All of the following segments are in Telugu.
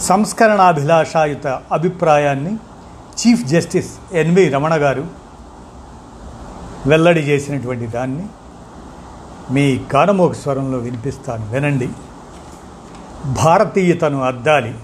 సంస్కరణాభిలాషాయుత అభిప్రాయాన్ని చీఫ్ జస్టిస్ ఎన్వి రమణ గారు వెల్లడి చేసినటువంటి దాన్ని మీ కానమోక స్వరంలో వినిపిస్తాను. వినండి. భారతీయతను అద్దాలి.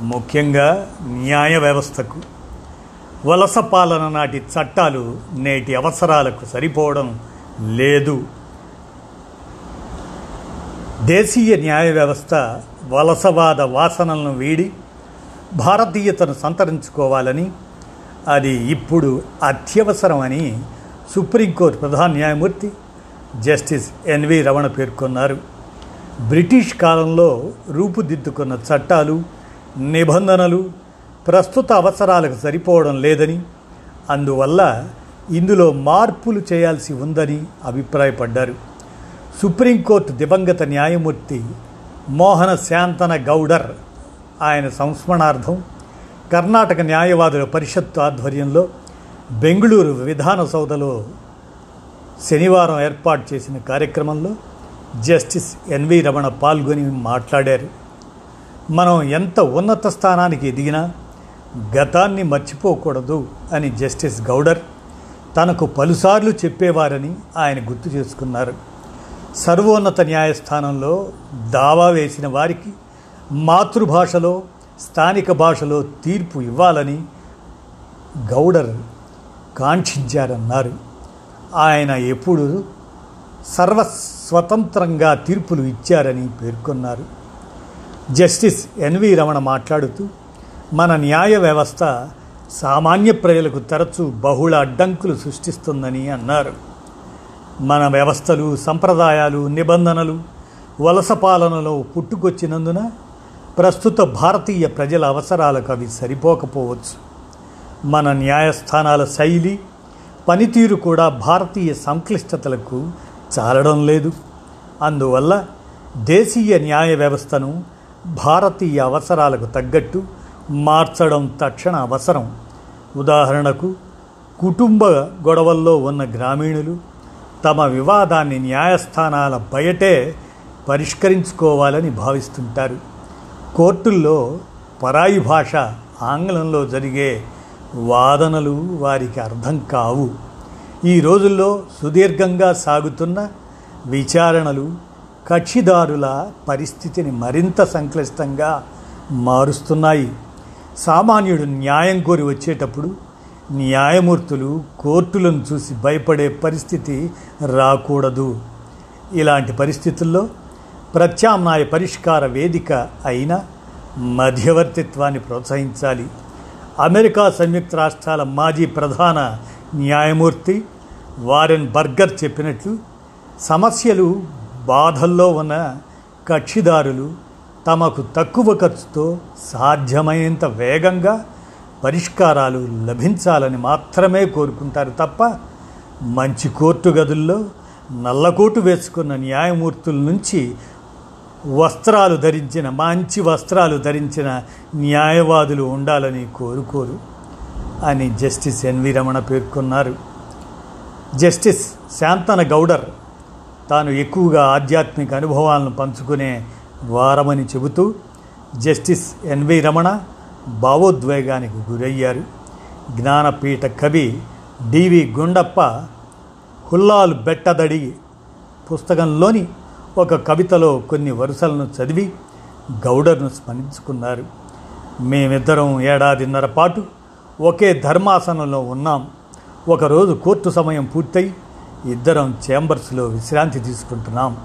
ముఖ్యంగా న్యాయ వ్యవస్థకు వలస పాలన నాటి చట్టాలు నేటి అవసరాలకు సరిపోవడం లేదు. దేశీయ న్యాయ వ్యవస్థ వలసవాద వాసనలను వీడి భారతీయతను సంతరించుకోవాలని అది ఇప్పుడు అత్యవసరమని సుప్రీంకోర్టు ప్రధాన న్యాయమూర్తి జస్టిస్ ఎన్వి రమణ పేర్కొన్నారు. బ్రిటిష్ కాలంలో రూపుదిద్దుకున్న చట్టాలు నిబంధనలు ప్రస్తుత అవసరాలకు సరిపోవడం లేదని అందువల్ల ఇందులో మార్పులు చేయాల్సి ఉందని అభిప్రాయపడ్డారు. సుప్రీంకోర్టు దివంగత న్యాయమూర్తి మోహన శాంతన గౌడర్ ఆయన సంస్మరణార్థం కర్ణాటక న్యాయవాదుల పరిషత్తు ఆధ్వర్యంలో బెంగళూరు విధాన సౌధలో శనివారం ఏర్పాటు చేసిన కార్యక్రమంలో జస్టిస్ ఎన్వి రమణ పాల్గొని మాట్లాడారు. మనం ఎంత ఉన్నత స్థానానికి ఎదిగినా గతాన్ని మర్చిపోకూడదు అని జస్టిస్ గౌడర్ తనకు పలుసార్లు చెప్పేవారని ఆయన గుర్తు చేసుకున్నారు. సర్వోన్నత న్యాయస్థానంలో దావా వేసిన వారికి మాతృభాషలో స్థానిక భాషలో తీర్పు ఇవ్వాలని గౌడర్ కాంక్షించారన్నారు. ఆయన ఎప్పుడు సర్వస్వతంత్రంగా తీర్పులు ఇచ్చారని పేర్కొన్నారు. జస్టిస్ ఎన్వి రమణ మాట్లాడుతూ మన న్యాయ వ్యవస్థ సామాన్య ప్రజలకు తరచూ బహుళ అడ్డంకులు సృష్టిస్తుందని అన్నారు. మన వ్యవస్థలు సంప్రదాయాలు నిబంధనలు వలస పాలనలో పుట్టుకొచ్చినందున ప్రస్తుత భారతీయ ప్రజల అవసరాలకు అవి సరిపోకపోవచ్చు. మన న్యాయస్థానాల శైలి పనితీరు కూడా భారతీయ సంక్లిష్టతలకు చాలడం లేదు. అందువల్ల దేశీయ న్యాయ వ్యవస్థను భారతీయ అవసరాలకు తగ్గట్టు మార్చడం తక్షణ అవసరం. ఉదాహరణకు కుటుంబ గొడవల్లో ఉన్న గ్రామీణులు తమ వివాదాన్ని న్యాయస్థానాల బయటే పరిష్కరించుకోవాలని భావిస్తుంటారు. కోర్టుల్లో పరాయి భాష ఆంగ్లంలో జరిగే వాదనలు వారికి అర్థం కావు. ఈ రోజుల్లో సుదీర్ఘంగా సాగుతున్న విచారణలు కక్షిదారుల పరిస్థితిని మరింత సంక్లిష్టంగా మారుస్తున్నాయి. సామాన్యుడు న్యాయం కోరి వచ్చేటప్పుడు న్యాయమూర్తులు కోర్టులను చూసి భయపడే పరిస్థితి రాకూడదు. ఇలాంటి పరిస్థితుల్లో ప్రత్యామ్నాయ పరిష్కార వేదిక అయిన మధ్యవర్తిత్వాన్ని ప్రోత్సహించాలి. అమెరికా సంయుక్త రాష్ట్రాల మాజీ ప్రధాన న్యాయమూర్తి వారెన్ బర్గర్ చెప్పినట్లు సమస్యలు బాధల్లో ఉన్న కక్షిదారులు తమకు తక్కువ ఖర్చుతో సాధ్యమైనంత వేగంగా పరిష్కారాలు లభించాలని మాత్రమే కోరుకుంటారు తప్ప మంచి కోర్టు గదుల్లో నల్లకోటు వేసుకున్న న్యాయమూర్తుల నుంచి వస్త్రాలు ధరించిన మంచి వస్త్రాలు ధరించిన న్యాయవాదులు ఉండాలని కోరుకోరు అని జస్టిస్ ఎన్వి రమణ పేర్కొన్నారు. జస్టిస్ శాంతన గౌడర్ తాను ఎక్కువగా ఆధ్యాత్మిక అనుభవాలను పంచుకునే వారమని చెబుతూ జస్టిస్ ఎన్వి రమణ భావోద్వేగానికి గురయ్యారు. జ్ఞానపీఠ కవి డివి గుండప్ప హుల్లాలు బెట్టదడి పుస్తకంలోని ఒక కవితలో కొన్ని వరుసలను చదివి గౌడర్ను స్మరించుకున్నారు. మేమిద్దరం ఏడాదిన్నర పాటు ఒకే ధర్మాసనంలో ఉన్నాం. ఒకరోజు కోర్టు సమయం పూర్తయి ఇద్దరం చేంబర్స్లో విశ్రాంతి తీసుకుంటున్నాం.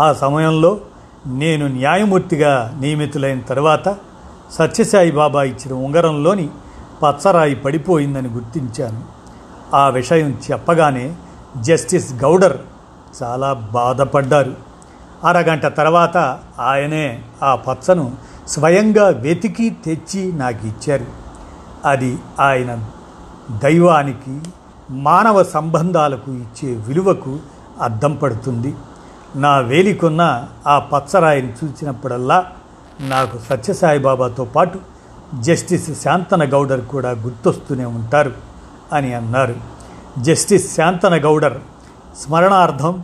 ఆ సమయంలో నేను న్యాయమూర్తిగా నియమితులైన తర్వాత సత్యసాయి బాబా ఇచ్చిన ఉంగరంలోని పచ్చరాయి పడిపోయిందని గుర్తించాను. ఆ విషయం చెప్పగానే జస్టిస్ గౌడర్ చాలా బాధపడ్డారు. అరగంట తర్వాత ఆయనే ఆ పచ్చను స్వయంగా వెతికి తెచ్చి నాకు ఇచ్చారు అది ఆయన దైవానికి మానవ సంబంధాలకు ఇచ్చే విలువకు అద్దం పడుతుంది. నా వేలికున్న ఆ పచ్చరాయిని చూసినప్పుడల్లా నాకు సత్యసాయిబాబాతో పాటు జస్టిస్ శాంతన గౌడర్ కూడా గుర్తొస్తూనే ఉంటారు అని అన్నారు. జస్టిస్ శాంతన గౌడర్ స్మరణార్థం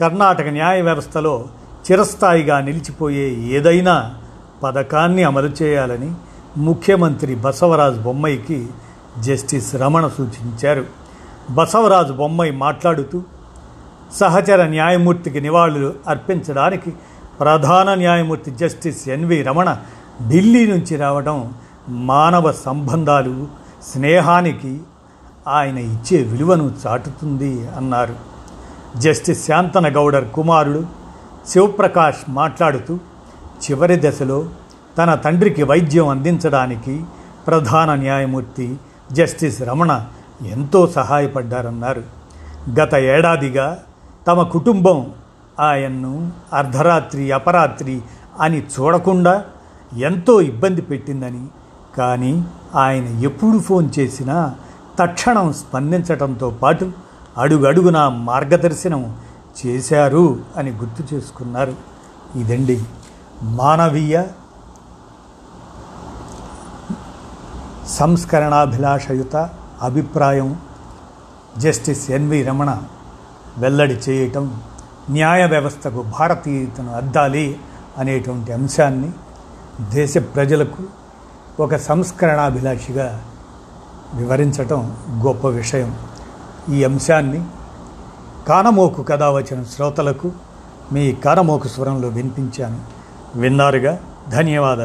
కర్ణాటక న్యాయ వ్యవస్థలో చిరస్థాయిగా నిలిచిపోయే ఏదైనా పథకాన్ని అమలు చేయాలని ముఖ్యమంత్రి బసవరాజు బొమ్మైకి జస్టిస్ రమణ సూచించారు. బసవరాజు బొమ్మాయి మాట్లాడుతూ సహచర న్యాయమూర్తికి నివాళులు అర్పించడానికి ప్రధాన న్యాయమూర్తి జస్టిస్ ఎన్వి రమణ ఢిల్లీ నుంచి రావడం మానవ సంబంధాలు స్నేహానికి ఆయన ఇచ్చే విలువను చాటుతుంది అన్నారు. జస్టిస్ శాంతన గౌడర్ కుమారుడు శివప్రకాష్ మాట్లాడుతూ చివరి దశలో తన తండ్రికి వైద్యం అందించడానికి ప్రధాన న్యాయమూర్తి జస్టిస్ రమణ ఎంతో సహాయపడ్డారన్నారు. గత ఏడాదిగా తమ కుటుంబం ఆయన్ను అర్ధరాత్రి అపరాత్రి అని చూడకుండా ఎంతో ఇబ్బంది పెట్టిందని. కానీ ఆయన ఎప్పుడు ఫోన్ చేసినా తక్షణం స్పందించటంతో పాటు అడుగడుగునా మార్గదర్శనం చేశారు అని గుర్తు చేసుకున్నారు. ఇదండి మానవీయ సంస్కరణాభిలాషయుత అభిప్రాయం. జస్టిస్ ఎన్వి రమణ వెల్లడి చేయటం న్యాయ వ్యవస్థకు భారతీయతను అద్దాలి అనేటువంటి అంశాన్ని దేశ ప్రజలకు ఒక సంస్కరణాభిలాషిగా వివరించటం గొప్ప విషయం. ఈ అంశాన్ని కానమోకు కథ వచ్చిన శ్రోతలకు మీ కానమోకు స్వరంలో వినిపించాను. విన్నారుగా? ధన్యవాదాలు.